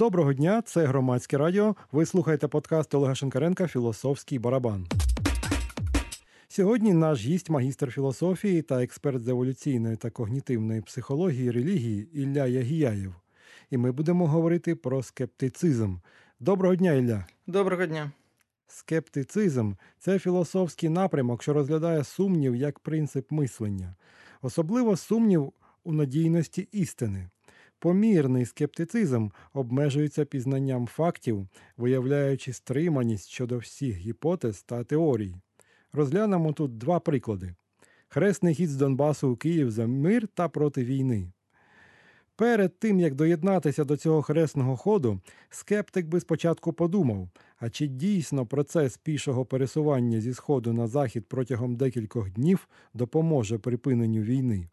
Доброго дня, це громадське радіо. Ви слухаєте подкаст Олега Шенкаренка Філософський барабан. Сьогодні наш гість, магістр філософії та експерт з еволюційної та когнітивної психології релігії Ілля Ягіяєв. І ми будемо говорити про скептицизм. Доброго дня, Ілля. Доброго дня. Скептицизм це філософський напрямок, що розглядає сумнів як принцип мислення, особливо сумнів у надійності істини. Помірний скептицизм обмежується пізнанням фактів, виявляючи стриманість щодо всіх гіпотез та теорій. Розглянемо тут два приклади: хресний хід з Донбасу у Київ за мир та проти війни. Перед тим, як доєднатися до цього хресного ходу, скептик би спочатку подумав, а чи дійсно процес пішого пересування зі сходу на захід протягом декількох днів допоможе припиненню війни.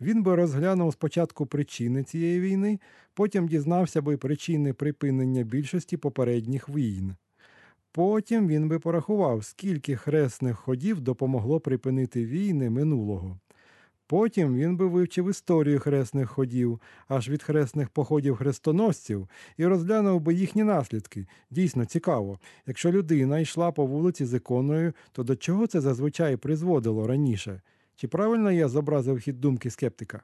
Він би розглянув спочатку причини цієї війни, потім дізнався би причини припинення більшості попередніх війн. Потім він би порахував, скільки хресних ходів допомогло припинити війни минулого. Потім він би вивчив історію хресних ходів, аж від хресних походів хрестоносців, і розглянув би їхні наслідки. Дійсно цікаво. Якщо людина йшла по вулиці з іконою, то до чого це зазвичай призводило раніше? Чи правильно я зобразив хід думки скептика?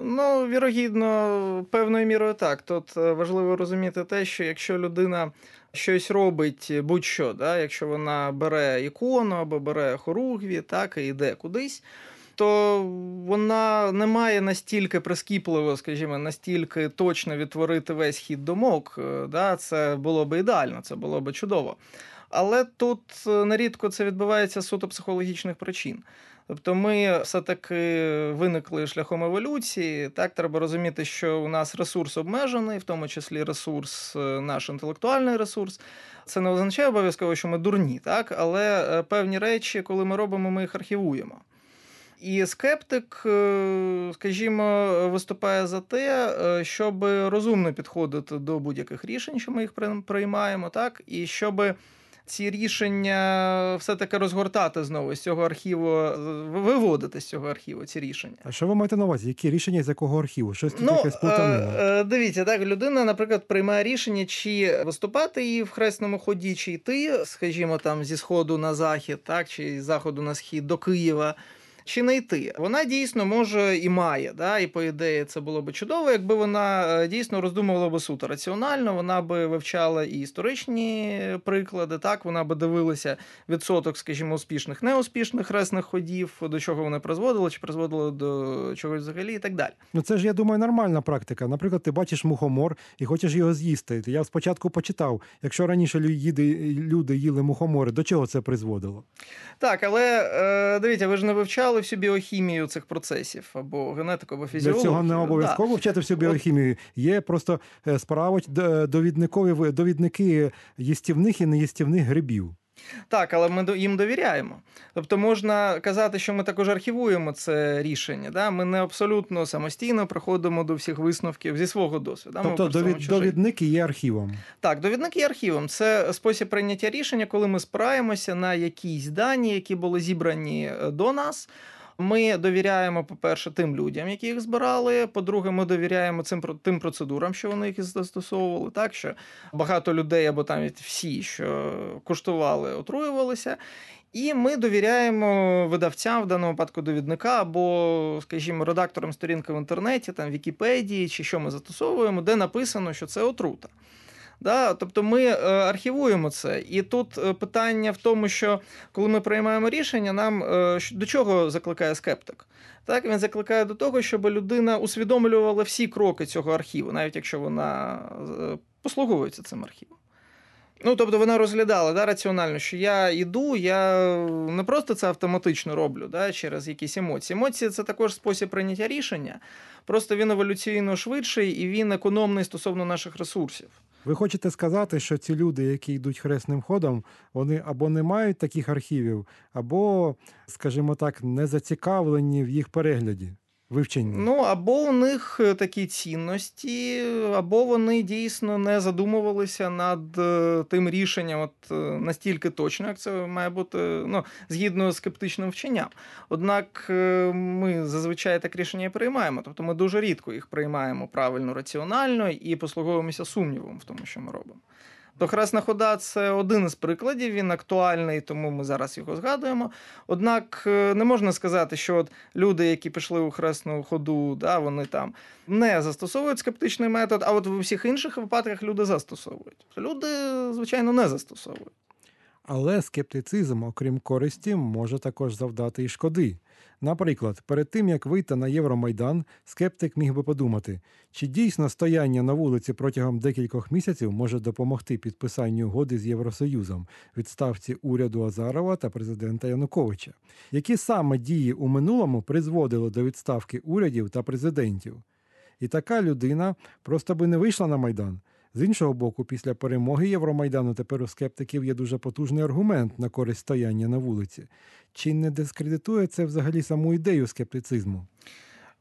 Ну, вірогідно, певною мірою так. Тут е, важливо розуміти те, що якщо людина щось робить будь-що, да, якщо вона бере ікону або бере хоругві, так, і йде кудись, то вона не має настільки прискіпливо, скажімо, настільки точно відтворити весь хід думок. Е, да, Це було б ідеально, це було б чудово. Але тут е, нерідко це відбувається з суто психологічних причин. Тобто ми все-таки виникли шляхом еволюції. Так, треба розуміти, що у нас ресурс обмежений, в тому числі ресурс, е, наш інтелектуальний ресурс. Це не означає обов'язково, що ми дурні, так, але е, певні речі, коли ми робимо, ми їх архівуємо. І скептик, е, скажімо, виступає за те, щоб розумно підходити до будь-яких рішень, що ми їх приймаємо, так, і щоб ці рішення все-таки розгортати знову з цього архіву, виводити з цього архіву ці рішення. А що ви маєте на увазі? Які рішення з якого архіву? Щось ну, якась плутанина? Е, е, дивіться, так людина, наприклад, приймає рішення, чи виступати її в хресному ході, чи йти, скажімо, там зі сходу на захід, так, чи з заходу на схід до Києва чи не йти. Вона дійсно може і має. Да? І по ідеї це було б чудово, якби вона е, дійсно роздумувала би суто раціонально, вона би вивчала і історичні приклади. Так, вона би дивилася відсоток, скажімо, успішних, неуспішних ресних ходів, до чого вони призводили, чи призводили до чогось взагалі, і так далі. Ну це ж я думаю, нормальна практика. Наприклад, ти бачиш мухомор і хочеш його з'їсти. Я спочатку почитав, якщо раніше люди їли мухомори, до чого це призводило? Так, але е, дивіться, ви ж не вивчали вивчали всю біохімію цих процесів або генетику, або фізіологію. Для цього не обов'язково да. вчити всю біохімію. Є просто справа справить довідникові довідники їстівних і неїстівних грибів. Так, але ми їм довіряємо. Тобто можна казати, що ми також архівуємо це рішення. Да? Ми не абсолютно самостійно приходимо до всіх висновків зі свого досвіду. Тобто довід, довідники є архівом. Так, довідники є архівом. Це спосіб прийняття рішення, коли ми спираємося на якісь дані, які були зібрані е, до нас. Ми довіряємо, по-перше, тим людям, які їх збирали. По-друге, ми довіряємо цим тим процедурам, що вони їх застосовували. Так що багато людей або там всі, що куштували, отруювалися. І ми довіряємо видавцям в даному випадку довідника або, скажімо, редакторам сторінки в інтернеті, там Вікіпедії чи що ми застосовуємо, де написано, що це отрута. Да? Тобто ми е, архівуємо це. І тут е, питання в тому, що коли ми приймаємо рішення, нам е, до чого закликає скептик? Так, Він закликає до того, щоб людина усвідомлювала всі кроки цього архіву, навіть якщо вона послуговується цим архівом. Ну, тобто вона розглядала да, раціонально, що я йду, я не просто це автоматично роблю да, через якісь емоції. Емоції це також спосіб прийняття рішення, просто він еволюційно швидший і він економний стосовно наших ресурсів. Ви хочете сказати, що ці люди, які йдуть хресним ходом, вони або не мають таких архівів, або, скажімо так, не зацікавлені в їх перегляді. Вивченні? Ну, або у них е, такі цінності, або вони дійсно не задумувалися над е, тим рішенням, от е, настільки точно, як це має бути ну, згідно з скептичним вченням. Однак ми зазвичай так рішення і приймаємо. Тобто ми дуже рідко їх приймаємо правильно, раціонально і послуговуємося сумнівом в тому, що ми робимо. То Хресна хода це один із прикладів, він актуальний, тому ми зараз його згадуємо. Однак е, не можна сказати, що от люди, які пішли у хресну ходу, да, вони там не застосовують скептичний метод, а от в усіх інших випадках люди застосовують. Люди, звичайно, не застосовують. Але скептицизм, окрім користі, може також завдати і шкоди. Наприклад, перед тим як вийти на Євромайдан, скептик міг би подумати, чи дійсно стояння на вулиці протягом декількох місяців може допомогти підписанню угоди з Євросоюзом, відставці уряду Азарова та президента Януковича, які саме дії у минулому призводили до відставки урядів та президентів. І така людина просто би не вийшла на майдан. З іншого боку, після перемоги Євромайдану тепер у скептиків є дуже потужний аргумент на користь стояння на вулиці. Чи не дискредитує це взагалі саму ідею скептицизму?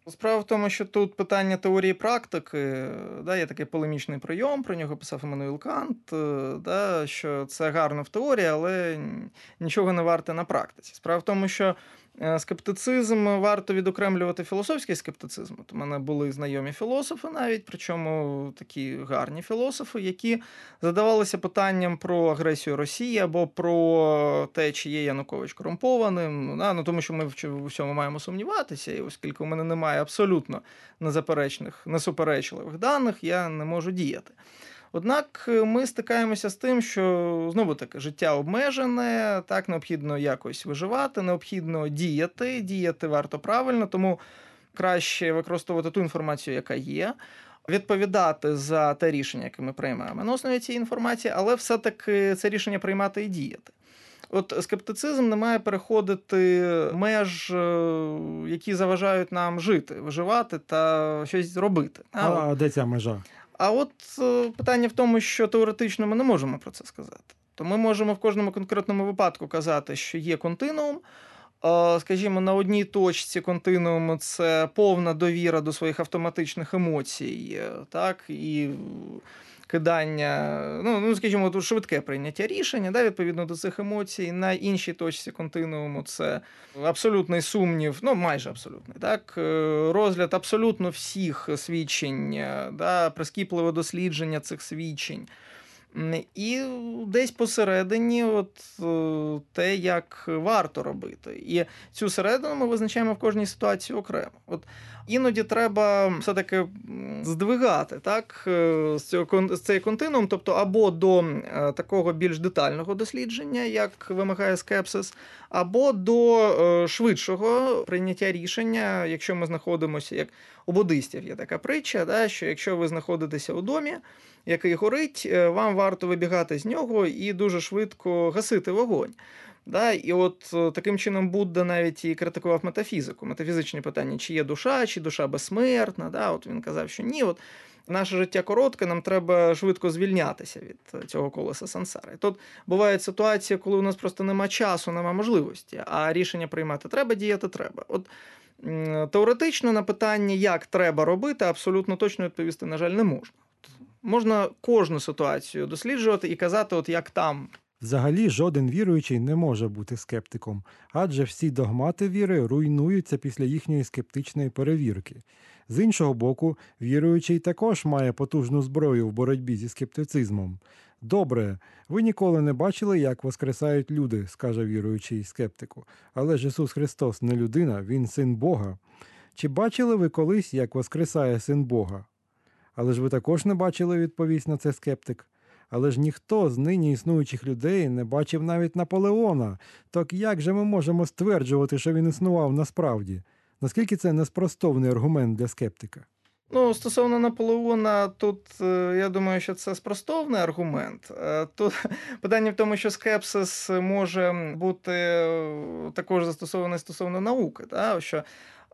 Справа в тому, що тут питання теорії практики, да, є такий полемічний прийом, про нього писав Еммануїл Кант, е, да, що це гарно в теорії, але нічого не варте на практиці. Справа в тому, що скептицизм варто відокремлювати філософський скептицизм. У мене були знайомі філософи, навіть причому такі гарні філософи, які задавалися питанням про агресію Росії або про те, чи є Янукович корумпованим. Ну, тому що ми в всьому маємо сумніватися, і оскільки у мене немає абсолютно незаперечних, несуперечливих даних, я не можу діяти. Однак е, ми стикаємося з тим, що знову таки життя обмежене, так необхідно якось виживати, необхідно діяти. Діяти варто правильно, тому краще використовувати ту інформацію, яка є. Відповідати за те рішення, яке ми приймаємо на основі цієї інформації, але все-таки це рішення приймати і діяти. От скептицизм не має переходити меж, е, які заважають нам жити, виживати та щось робити. А, а де ця межа? А от е, питання в тому, що теоретично ми не можемо про це сказати. То ми можемо в кожному конкретному випадку казати, що є континуум. Е, скажімо, на одній точці континууму це повна довіра до своїх автоматичних емоцій, е, так, і кидання, ну, ну скажімо, тут швидке прийняття рішення да, відповідно до цих емоцій. На іншій точці континууму це абсолютний сумнів, ну майже абсолютний, так, е, розгляд абсолютно всіх свідчень, да, прискіпливе дослідження цих свідчень. І десь посередині, от е, те, як варто робити. І цю середину ми визначаємо в кожній ситуації окремо. От Іноді треба все-таки здвигати так, е, з цей континуум, тобто або до е, такого більш детального дослідження, як вимагає скепсис, або до швидшого прийняття рішення, якщо ми знаходимося, як у буддистів є така притча, да, що якщо ви знаходитеся у домі який горить, е, вам варто вибігати з нього і дуже швидко гасити вогонь. Да? І от е, таким чином Будда навіть і критикував метафізику, метафізичні питання, чи є душа, чи душа безсмертна. Да? От Він казав, що ні, от наше життя коротке, нам треба швидко звільнятися від цього колеса сансари. Тут бувають ситуації, коли у нас просто нема часу, нема можливості, а рішення приймати треба, діяти треба. От Теоретично на питання, як треба робити, абсолютно точно відповісти, на жаль, не можна можна кожну ситуацію досліджувати і казати, от як там. Взагалі, жоден віруючий не може бути скептиком, адже всі догмати віри руйнуються після їхньої скептичної перевірки. З іншого боку, віруючий також має потужну зброю в боротьбі зі скептицизмом. Добре, ви ніколи не бачили, як воскресають люди, скаже віруючий скептику. Але ж Ісус Христос не людина, Він син Бога. Чи бачили ви колись, як воскресає син Бога? Але ж ви також не бачили відповість на це скептик. Але ж ніхто з нині існуючих людей не бачив навіть Наполеона. Так як же ми можемо стверджувати, що він існував насправді? Наскільки це неспростовний аргумент для скептика? Ну, стосовно Наполеона, тут е, я думаю, що це спростовний аргумент. Е, тут питання в тому, що скепсис може бути також застосований стосовно науки. Та? Що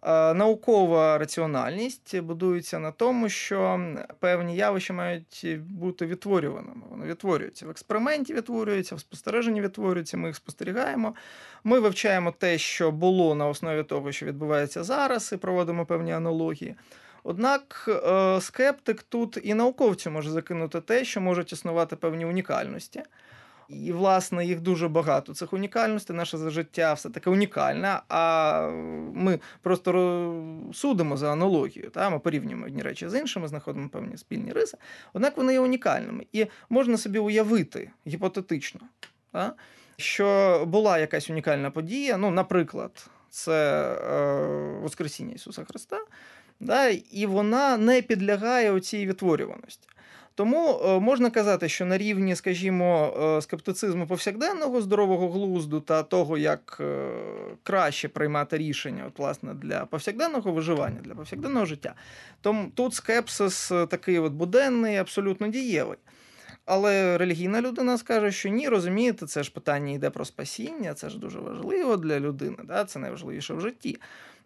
Наукова раціональність будується на тому, що певні явища мають бути відтворюваними. Вони відтворюються в експерименті, відтворюються, в спостереженні відтворюються. Ми їх спостерігаємо. Ми вивчаємо те, що було на основі того, що відбувається зараз, і проводимо певні аналогії. Однак е, скептик тут і науковцю може закинути те, що можуть існувати певні унікальності. І, власне, їх дуже багато. Цих унікальностей, наше життя все таки унікальне, а ми просто судимо за аналогією. Та? Ми порівнюємо одні речі з іншими, знаходимо певні спільні риси. Однак вони є унікальними. І можна собі уявити гіпотетично, та? що була якась унікальна подія. Ну, наприклад, це е, Воскресіння Ісуса Христа, да? і вона не підлягає оцій відтворюваності. Тому е, можна казати, що на рівні, скажімо, е, скептицизму повсякденного здорового глузду та того, як е, краще приймати рішення, от, власне, для повсякденного виживання, для повсякденного життя, то тут скепсис такий от буденний, абсолютно дієвий. Але релігійна людина скаже, що ні, розумієте, це ж питання йде про спасіння, це ж дуже важливо для людини, да? це найважливіше в житті.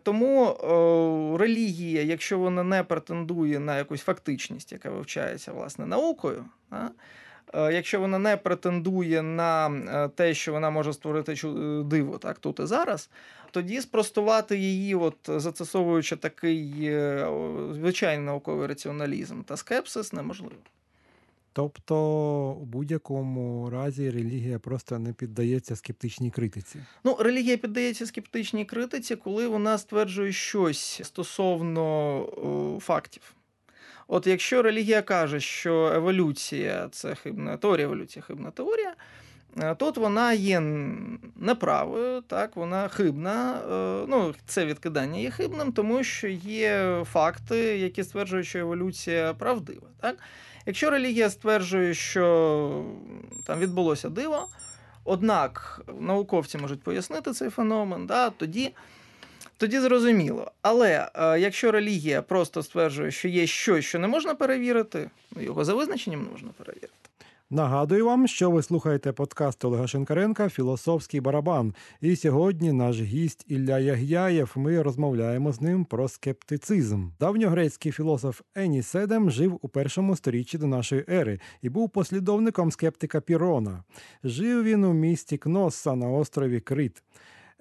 Тому о, релігія, якщо вона не претендує на якусь фактичність, яка вивчається власне наукою, а, е, якщо вона не претендує на е, те, що вона може створити е, диво так тут і зараз, тоді спростувати її, от застосовуючи такий звичайний науковий раціоналізм та скепсис, неможливо. Тобто, у будь-якому разі релігія просто не піддається скептичній критиці. Ну, релігія піддається скептичній критиці, коли вона стверджує щось стосовно о, фактів. От якщо релігія каже, що еволюція це хибна теорія, еволюція хибна теорія, е, тут вона є неправою, так, вона хибна. Е, ну, Це відкидання є хибним, тому що є факти, які стверджують, що еволюція правдива. Так? Якщо релігія стверджує, що там відбулося диво, однак науковці можуть пояснити цей феномен, да, тоді тоді зрозуміло. Але е, якщо релігія просто стверджує, що є щось, що не можна перевірити, ну, його за визначенням не можна перевірити. Нагадую вам, що ви слухаєте подкаст Олега Шенкаренка Філософський барабан. І сьогодні наш гість Ілля Ягяєв. Ми розмовляємо з ним про скептицизм. Давньогрецький філософ Ені Седем жив у першому сторіччі до нашої ери і був послідовником скептика Пірона. Жив він у місті Кносса на острові Крит.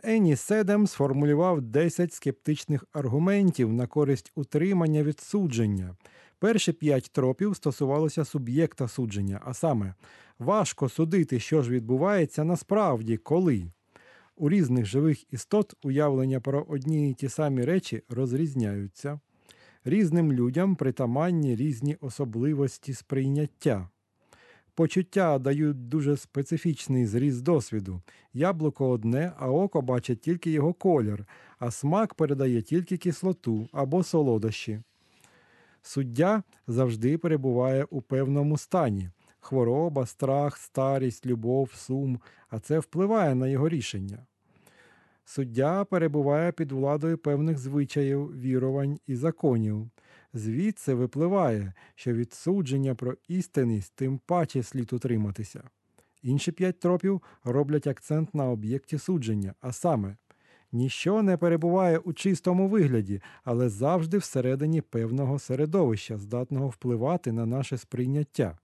Ені Седем сформулював 10 скептичних аргументів на користь утримання відсудження. Перші п'ять тропів стосувалося суб'єкта судження, а саме, важко судити, що ж відбувається насправді, коли. У різних живих істот уявлення про одні й ті самі речі розрізняються. Різним людям притаманні різні особливості сприйняття. Почуття дають дуже специфічний зріз досвіду. Яблуко одне, а око бачить тільки його колір, а смак передає тільки кислоту або солодощі. Суддя завжди перебуває у певному стані хвороба, страх, старість, любов, сум, а це впливає на його рішення. Суддя перебуває під владою певних звичаїв, вірувань і законів. Звідси випливає, що від судження про істинність тим паче слід утриматися. Інші п'ять тропів роблять акцент на об'єкті судження, а саме Ніщо не перебуває у чистому вигляді, але завжди всередині певного середовища, здатного впливати на наше сприйняття.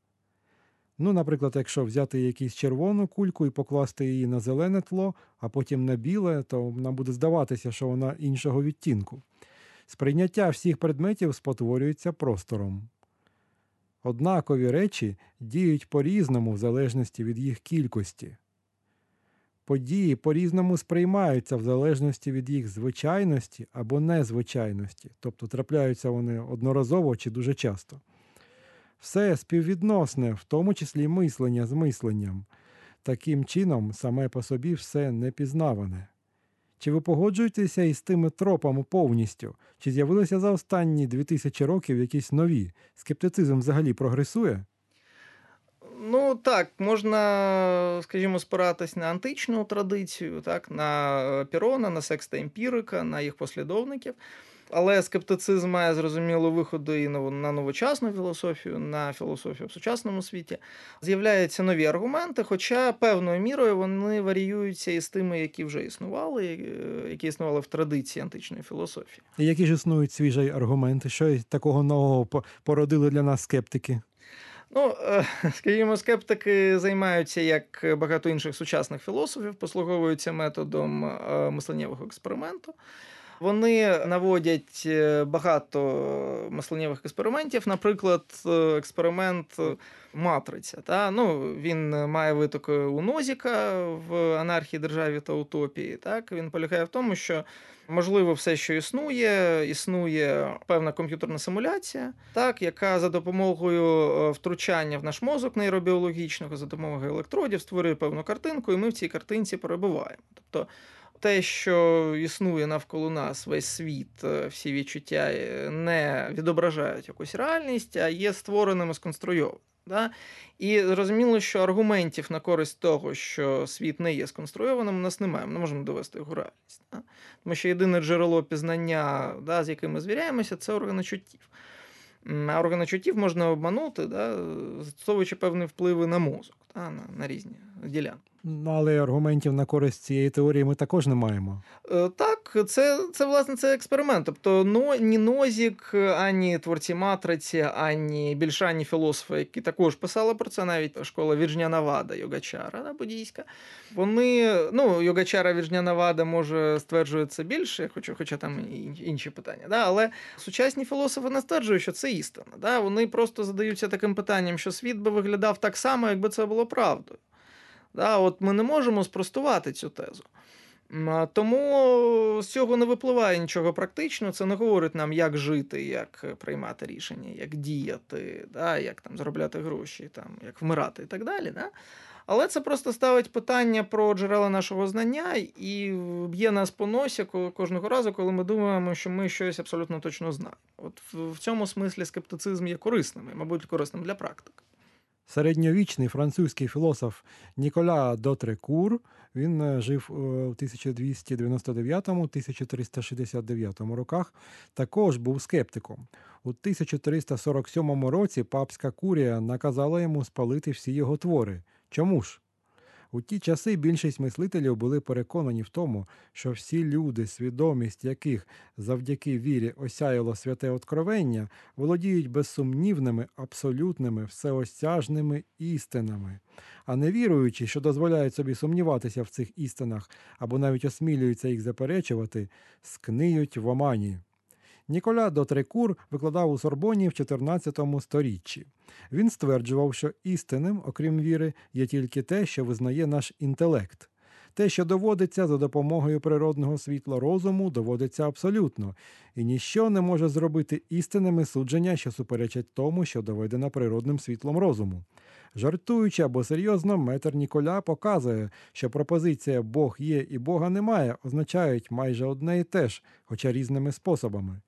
Ну, наприклад, якщо взяти якусь червону кульку і покласти її на зелене тло, а потім на біле, то нам буде здаватися, що вона іншого відтінку. Сприйняття всіх предметів спотворюється простором. Однакові речі діють по різному в залежності від їх кількості. Події по-різному сприймаються в залежності від їх звичайності або незвичайності, тобто трапляються вони одноразово чи дуже часто. Все співвідносне, в тому числі мислення з мисленням. Таким чином, саме по собі все непізнаване. Чи ви погоджуєтеся із тими тропами повністю? Чи з'явилися за останні 2000 років якісь нові? Скептицизм взагалі прогресує? Ну так, можна, скажімо, спиратись на античну традицію, так, на Пірона, на секста емпірика, на їх послідовників. Але скептицизм має зрозуміло виходи і на новочасну філософію, на філософію в сучасному світі. З'являються нові аргументи, хоча певною мірою вони варіюються із тими, які вже існували, е, які існували в традиції античної філософії. І Які ж існують свіжі аргументи? Що такого нового породили для нас скептики? Ну, е, скажімо, скептики займаються, як багато інших сучасних філософів, послуговуються методом е, мисленнєвого експерименту. Вони наводять е, багато мисленнєвих експериментів, наприклад, експеримент матриця. Та? Ну, Він має витоки у Нозіка в анархії державі та утопії. Так? Він полягає в тому, що можливо все, що існує, існує певна комп'ютерна симуляція, так, яка за допомогою е, втручання в наш мозок нейробіологічного, за допомогою електродів створює певну картинку, і ми в цій картинці перебуваємо. Тобто те, що існує навколо нас, весь світ, е, всі відчуття е, не відображають якусь реальність, а є створеними сконструйованими. Да? І зрозуміло, що аргументів на користь того, що світ не є сконструйованим, у нас немає. Ми не можемо довести його реальність. Да? Тому що єдине джерело пізнання, да, з яким ми звіряємося, це органи чуттів. А органи чуттів можна обманути, да, застосовуючи певні впливи на мозок, да, на, на різні ділянки. Ну, але аргументів на користь цієї теорії ми також не маємо. Е, так, це це власне це експеримент. Тобто, ну ні Нозік, ані творці матриці, ані більш ранні філософи, які також писали про це, навіть школа Віржня Навада, Йогачара да, буддійська. Вони, ну, Йогачара Віржня Навада може стверджує це більше, хоча, хоча там інші питання. Да, Але сучасні філософи не стверджують, що це істина. Да, Вони просто задаються таким питанням, що світ би виглядав так само, якби це було правдою. Да, От Ми не можемо спростувати цю тезу. Тому з цього не випливає нічого практично. Це не говорить нам, як жити, як приймати рішення, як діяти, да, як там заробляти гроші, там, як вмирати і так далі. Да? Але це просто ставить питання про джерела нашого знання і б'є нас по носі кожного разу, коли ми думаємо, що ми щось абсолютно точно знаємо. От в цьому смислі скептицизм є корисним, і, мабуть, корисним для практики. Середньовічний французький філософ Ніколя Дотрекур, він е, жив у 1299-1369 роках, також був скептиком. У 1347 році папська курія наказала йому спалити всі його твори. Чому ж? У ті часи більшість мислителів були переконані в тому, що всі люди, свідомість яких завдяки вірі осяяло святе откровення, володіють безсумнівними, абсолютними, всеосяжними істинами, а не віруючи, що дозволяють собі сумніватися в цих істинах або навіть осмілюються їх заперечувати, скниють в омані. Ніколя Дотрекур викладав у Сорбоні в 14 сторіччі. Він стверджував, що істинним, окрім віри, є тільки те, що визнає наш інтелект. Те, що доводиться за допомогою природного світла розуму, доводиться абсолютно, і ніщо не може зробити істинними судження, що суперечать тому, що доведено природним світлом розуму. Жартуючи або серйозно, метр Ніколя показує, що пропозиція Бог є і Бога немає означають майже одне і те ж, хоча різними способами.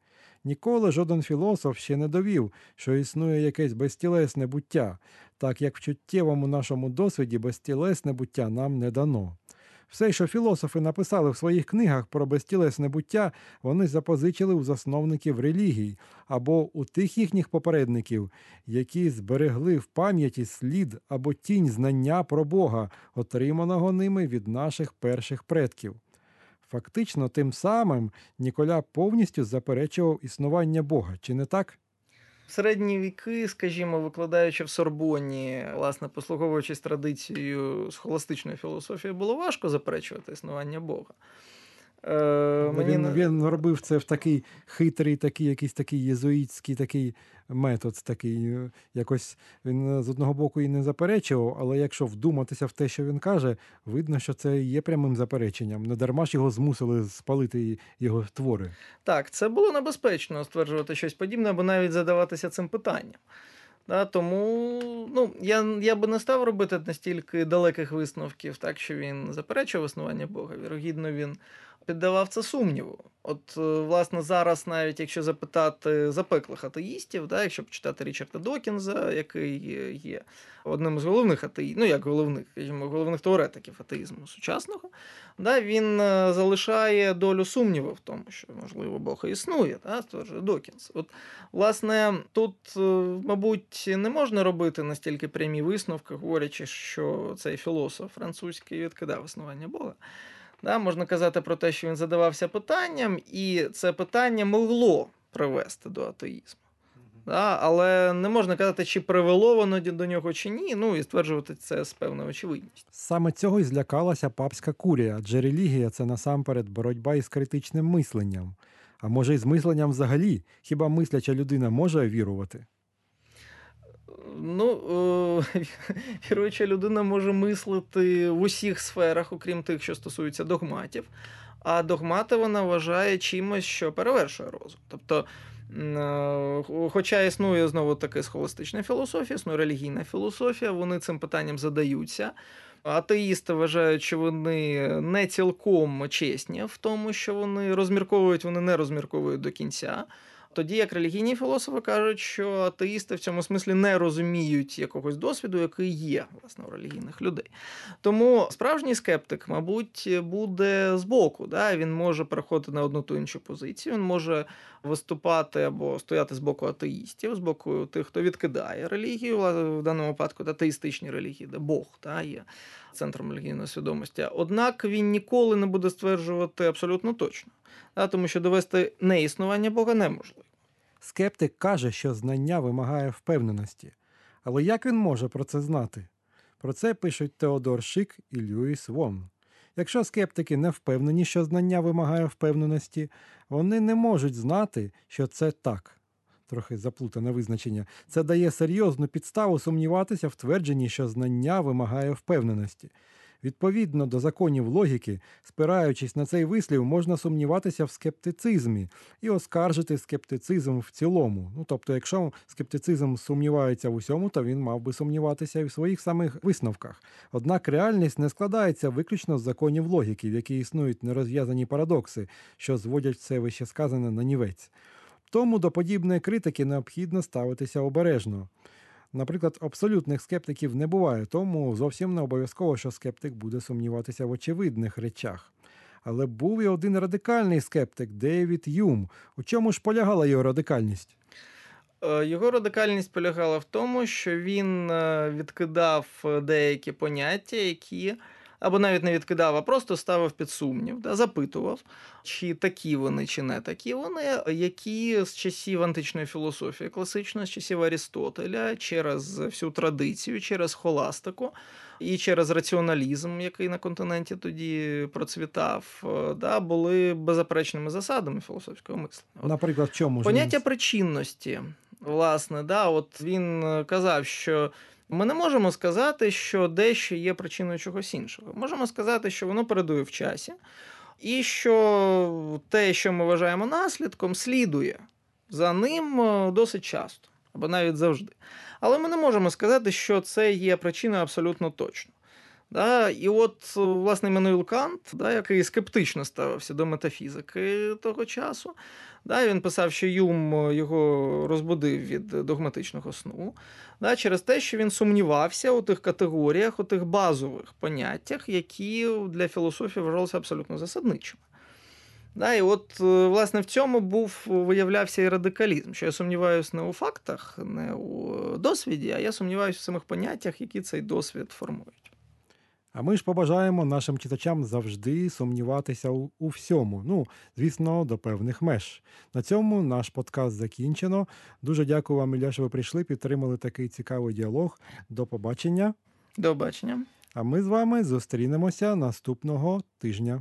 Ніколи жоден філософ ще не довів, що існує якесь безтілесне буття, так як в чуттєвому нашому досвіді безтілесне буття нам не дано. Все, що філософи написали в своїх книгах про безтілесне буття, вони запозичили у засновників релігій або у тих їхніх попередників, які зберегли в пам'яті слід або тінь знання про Бога, отриманого ними від наших перших предків. Фактично, тим самим Ніколя повністю заперечував існування Бога, чи не так? В середні віки, скажімо, викладаючи в Сорбоні, власне, послуговуючись традицією схоластичної філософії, було важко заперечувати існування Бога. Е, мені... Він він робив це в такий хитрий, такий якийсь такий єзуїтський такий метод. такий, е, якось Він е, з одного боку і не заперечував, але якщо вдуматися в те, що він каже, видно, що це є прямим запереченням. Не дарма ж його змусили спалити його твори. Так, це було небезпечно стверджувати щось подібне, або навіть задаватися цим питанням. Да, Тому ну, я я би не став робити настільки далеких висновків, так що він заперечував існування Бога. Вірогідно, він піддавав це сумніву. От, е, власне, зараз, навіть якщо запитати запеклих атеїстів, да, якщо почитати Річарда Докінза, який є одним з головних атеїстів, ну як головних, скажімо, головних теоретиків атеїзму сучасного, да, він е, залишає долю сумніву в тому, що, можливо, Бог існує, да, стверджує Докінс. От, власне, тут, е, мабуть, не можна робити настільки прямі висновки, говорячи, що цей філософ французький відкидав існування Бога. Да, Можна казати про те, що він задавався питанням, і це питання могло привести до атеїзму. Да, Але не можна казати, чи привело воно до нього, чи ні. Ну і стверджувати це з певною очевидністю. Саме цього і злякалася папська курія, адже релігія це насамперед боротьба із критичним мисленням. А може, і з мисленням взагалі? Хіба мисляча людина може вірувати? Ну, е, віруюча людина може мислити в усіх сферах, окрім тих, що стосуються догматів. А догмати вона вважає чимось, що перевершує розум. Тобто, е, хоча існує знову таки схоластична філософія, існує релігійна філософія, вони цим питанням задаються. Атеїсти вважають, що вони не цілком чесні в тому, що вони розмірковують, вони не розмірковують до кінця. Тоді як релігійні філософи кажуть, що атеїсти в цьому смислі не розуміють якогось досвіду, який є власне у релігійних людей. Тому справжній скептик, мабуть, буде збоку. Да? Він може переходити на одну ту іншу позицію, він може виступати або стояти з боку атеїстів, з боку тих, хто відкидає релігію, в даному випадку атеїстичні релігії, де Бог та, є центром релігійної свідомості. Однак він ніколи не буде стверджувати абсолютно точно тому що довести неіснування Бога неможливо. Скептик каже, що знання вимагає впевненості. Але як він може про це знати? Про це пишуть Теодор Шик і Льюіс Вон. Якщо скептики не впевнені, що знання вимагає впевненості, вони не можуть знати, що це так. Трохи заплутане визначення. Це дає серйозну підставу сумніватися в твердженні, що знання вимагає впевненості. Відповідно до законів логіки, спираючись на цей вислів, можна сумніватися в скептицизмі і оскаржити скептицизм в цілому. Ну тобто, якщо скептицизм сумнівається в усьому, то він мав би сумніватися і в своїх самих висновках. Однак реальність не складається виключно з законів логіки, в якій існують нерозв'язані парадокси, що зводять все вище сказане на нівець. Тому до подібної критики необхідно ставитися обережно. Наприклад, абсолютних скептиків не буває, тому зовсім не обов'язково, що скептик буде сумніватися в очевидних речах. Але був і один радикальний скептик Девід Юм. У чому ж полягала його радикальність? Е, його радикальність полягала в тому, що він е, відкидав деякі поняття, які або навіть не відкидав, а просто ставив під сумнів, да, запитував, чи такі вони, чи не такі вони, які з часів античної філософії, класичної, з часів Арістотеля, через всю традицію, через холастику. І через раціоналізм, який на континенті тоді процвітав, да, були беззаперечними засадами філософського мислення. Наприклад, в чому поняття причинності, власне, да, от він казав, що ми не можемо сказати, що дещо є причиною чогось іншого. Можемо сказати, що воно передує в часі, і що те, що ми вважаємо наслідком, слідує за ним е, досить часто або навіть завжди. Але ми не можемо сказати, що це є причиною абсолютно точно. Да? І от, власне, Еммануїл Кант, да, який скептично ставився до метафізики того часу, да, він писав, що Юм його розбудив від догматичного сну, да, через те, що він сумнівався у тих категоріях, у тих базових поняттях, які для філософії вважалися абсолютно засадничими. Да, І от, власне, в цьому був виявлявся і радикалізм, що я сумніваюся не у фактах, не у досвіді, а я сумніваюся в самих поняттях, які цей досвід формують. А ми ж побажаємо нашим читачам завжди сумніватися у, у всьому. Ну, звісно, до певних меж. На цьому наш подкаст закінчено. Дуже дякую вам, Ілля, що ви прийшли, підтримали такий цікавий діалог. До побачення. До побачення. А ми з вами зустрінемося наступного тижня.